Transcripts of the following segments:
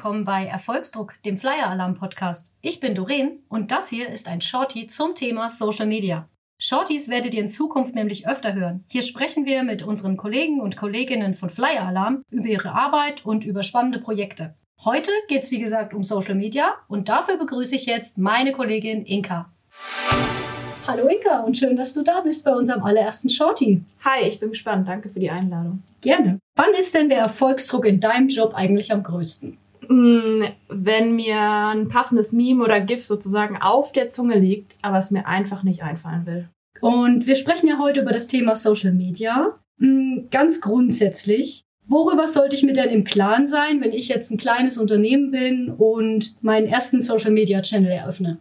willkommen bei Erfolgsdruck, dem Flyer Alarm Podcast. Ich bin Doreen und das hier ist ein Shorty zum Thema Social Media. Shorties werdet ihr in Zukunft nämlich öfter hören. Hier sprechen wir mit unseren Kollegen und Kolleginnen von Flyer Alarm über ihre Arbeit und über spannende Projekte. Heute geht's wie gesagt um Social Media und dafür begrüße ich jetzt meine Kollegin Inka. Hallo Inka und schön, dass du da bist bei unserem allerersten Shorty. Hi, ich bin gespannt. Danke für die Einladung. Gerne. Wann ist denn der Erfolgsdruck in deinem Job eigentlich am größten? Wenn mir ein passendes Meme oder GIF sozusagen auf der Zunge liegt, aber es mir einfach nicht einfallen will. Und wir sprechen ja heute über das Thema Social Media. Hm, ganz grundsätzlich, worüber sollte ich mir denn im Klaren sein, wenn ich jetzt ein kleines Unternehmen bin und meinen ersten Social Media Channel eröffne?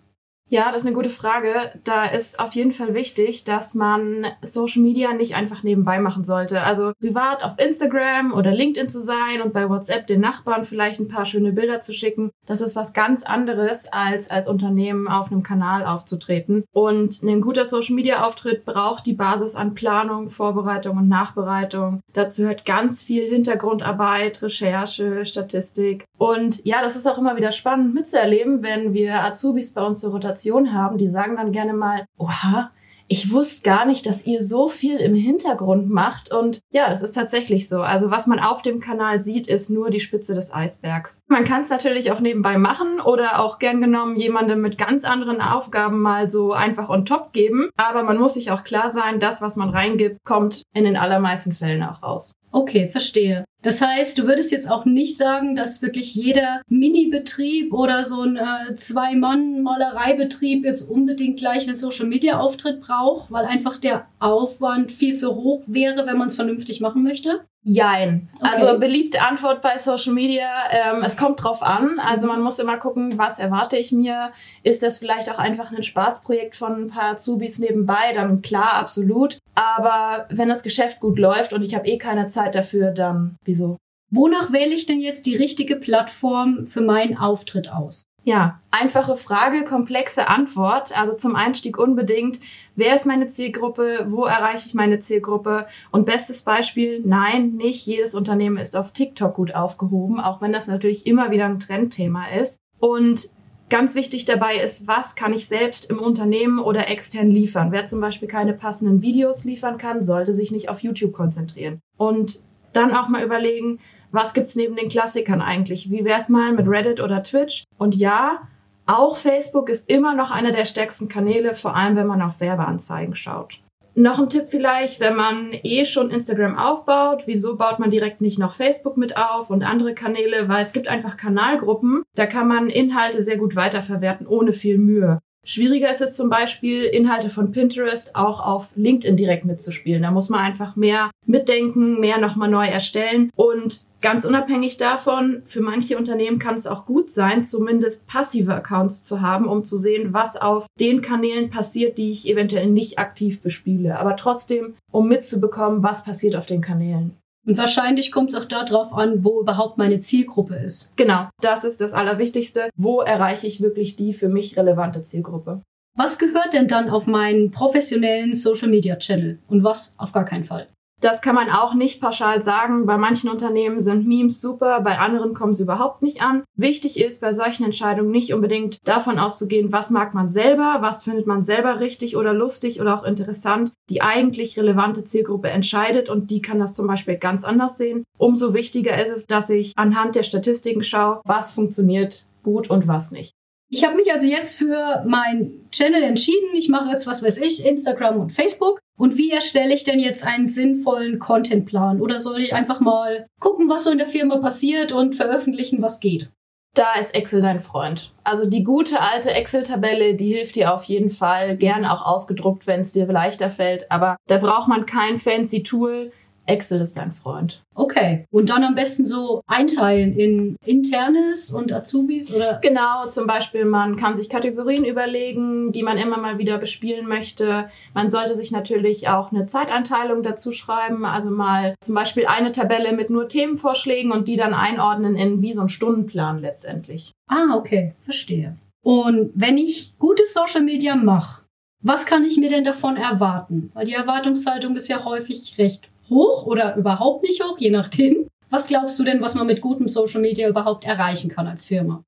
Ja, das ist eine gute Frage. Da ist auf jeden Fall wichtig, dass man Social Media nicht einfach nebenbei machen sollte. Also privat auf Instagram oder LinkedIn zu sein und bei WhatsApp den Nachbarn vielleicht ein paar schöne Bilder zu schicken, das ist was ganz anderes, als als Unternehmen auf einem Kanal aufzutreten. Und ein guter Social Media Auftritt braucht die Basis an Planung, Vorbereitung und Nachbereitung. Dazu hört ganz viel Hintergrundarbeit, Recherche, Statistik. Und ja, das ist auch immer wieder spannend mitzuerleben, wenn wir Azubis bei uns zur Rotation Situation haben, die sagen dann gerne mal, oha, ich wusste gar nicht, dass ihr so viel im Hintergrund macht. Und ja, das ist tatsächlich so. Also was man auf dem Kanal sieht, ist nur die Spitze des Eisbergs. Man kann es natürlich auch nebenbei machen oder auch gern genommen jemandem mit ganz anderen Aufgaben mal so einfach on top geben. Aber man muss sich auch klar sein, das, was man reingibt, kommt in den allermeisten Fällen auch raus. Okay, verstehe. Das heißt, du würdest jetzt auch nicht sagen, dass wirklich jeder Mini-Betrieb oder so ein äh, Zwei-Mann-Malereibetrieb jetzt unbedingt gleich einen Social-Media-Auftritt braucht, weil einfach der Aufwand viel zu hoch wäre, wenn man es vernünftig machen möchte? Jein. Okay. Also beliebte Antwort bei Social Media, ähm, es kommt drauf an. Also man muss immer gucken, was erwarte ich mir. Ist das vielleicht auch einfach ein Spaßprojekt von ein paar Azubis nebenbei? Dann klar, absolut. Aber wenn das Geschäft gut läuft und ich habe eh keine Zeit dafür, dann wieso? Wonach wähle ich denn jetzt die richtige Plattform für meinen Auftritt aus? Ja, einfache Frage, komplexe Antwort. Also zum Einstieg unbedingt, wer ist meine Zielgruppe, wo erreiche ich meine Zielgruppe? Und bestes Beispiel, nein, nicht jedes Unternehmen ist auf TikTok gut aufgehoben, auch wenn das natürlich immer wieder ein Trendthema ist. Und ganz wichtig dabei ist, was kann ich selbst im Unternehmen oder extern liefern? Wer zum Beispiel keine passenden Videos liefern kann, sollte sich nicht auf YouTube konzentrieren. Und dann auch mal überlegen, was gibt's neben den Klassikern eigentlich? Wie wär's mal mit Reddit oder Twitch? Und ja, auch Facebook ist immer noch einer der stärksten Kanäle, vor allem wenn man auf Werbeanzeigen schaut. Noch ein Tipp vielleicht, wenn man eh schon Instagram aufbaut, wieso baut man direkt nicht noch Facebook mit auf und andere Kanäle? Weil es gibt einfach Kanalgruppen, da kann man Inhalte sehr gut weiterverwerten, ohne viel Mühe. Schwieriger ist es zum Beispiel, Inhalte von Pinterest auch auf LinkedIn direkt mitzuspielen. Da muss man einfach mehr mitdenken, mehr nochmal neu erstellen. Und ganz unabhängig davon, für manche Unternehmen kann es auch gut sein, zumindest passive Accounts zu haben, um zu sehen, was auf den Kanälen passiert, die ich eventuell nicht aktiv bespiele. Aber trotzdem, um mitzubekommen, was passiert auf den Kanälen. Und wahrscheinlich kommt es auch darauf an, wo überhaupt meine Zielgruppe ist. Genau, das ist das Allerwichtigste. Wo erreiche ich wirklich die für mich relevante Zielgruppe? Was gehört denn dann auf meinen professionellen Social Media Channel und was auf gar keinen Fall? Das kann man auch nicht pauschal sagen. Bei manchen Unternehmen sind Memes super, bei anderen kommen sie überhaupt nicht an. Wichtig ist bei solchen Entscheidungen nicht unbedingt davon auszugehen, was mag man selber, was findet man selber richtig oder lustig oder auch interessant. Die eigentlich relevante Zielgruppe entscheidet und die kann das zum Beispiel ganz anders sehen. Umso wichtiger ist es, dass ich anhand der Statistiken schaue, was funktioniert gut und was nicht. Ich habe mich also jetzt für mein Channel entschieden. Ich mache jetzt, was weiß ich, Instagram und Facebook. Und wie erstelle ich denn jetzt einen sinnvollen Contentplan? Oder soll ich einfach mal gucken, was so in der Firma passiert und veröffentlichen, was geht? Da ist Excel dein Freund. Also die gute alte Excel-Tabelle, die hilft dir auf jeden Fall. Gerne auch ausgedruckt, wenn es dir leichter fällt. Aber da braucht man kein fancy Tool. Excel ist dein Freund. Okay. Und dann am besten so einteilen in internes und Azubis oder? Genau, zum Beispiel man kann sich Kategorien überlegen, die man immer mal wieder bespielen möchte. Man sollte sich natürlich auch eine Zeitanteilung dazu schreiben. Also mal zum Beispiel eine Tabelle mit nur Themenvorschlägen und die dann einordnen in wie so ein Stundenplan letztendlich. Ah, okay. Verstehe. Und wenn ich gutes Social Media mache, was kann ich mir denn davon erwarten? Weil die Erwartungshaltung ist ja häufig recht hoch oder überhaupt nicht hoch, je nachdem. Was glaubst du denn, was man mit gutem Social Media überhaupt erreichen kann als Firma?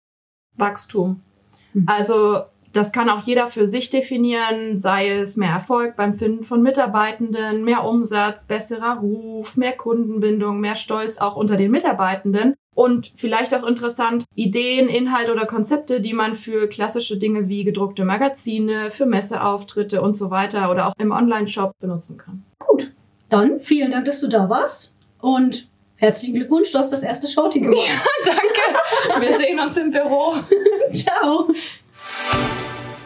Wachstum. Mhm. Also das kann auch jeder für sich definieren, sei es mehr Erfolg beim Finden von Mitarbeitenden, mehr Umsatz, besserer Ruf, mehr Kundenbindung, mehr Stolz auch unter den Mitarbeitenden und vielleicht auch interessant Ideen, Inhalte oder Konzepte, die man für klassische Dinge wie gedruckte Magazine, für Messeauftritte und so weiter oder auch im Online-Shop benutzen kann. Gut, dann vielen Dank, dass du da warst und herzlichen Glückwunsch, du hast das erste Shorty gemacht. Ja, danke. Wir sehen uns im Büro. Ciao.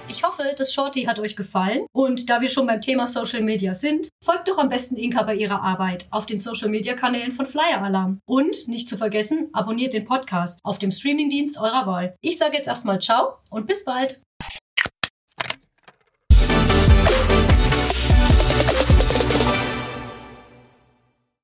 Ich hoffe, das Shorty hat euch gefallen. Und da wir schon beim Thema Social Media sind, folgt doch am besten Inka bei ihrer Arbeit auf den Social Media Kanälen von Flyer Alarm. Und nicht zu vergessen, abonniert den Podcast auf dem Streamingdienst eurer Wahl. Ich sage jetzt erstmal Ciao und bis bald.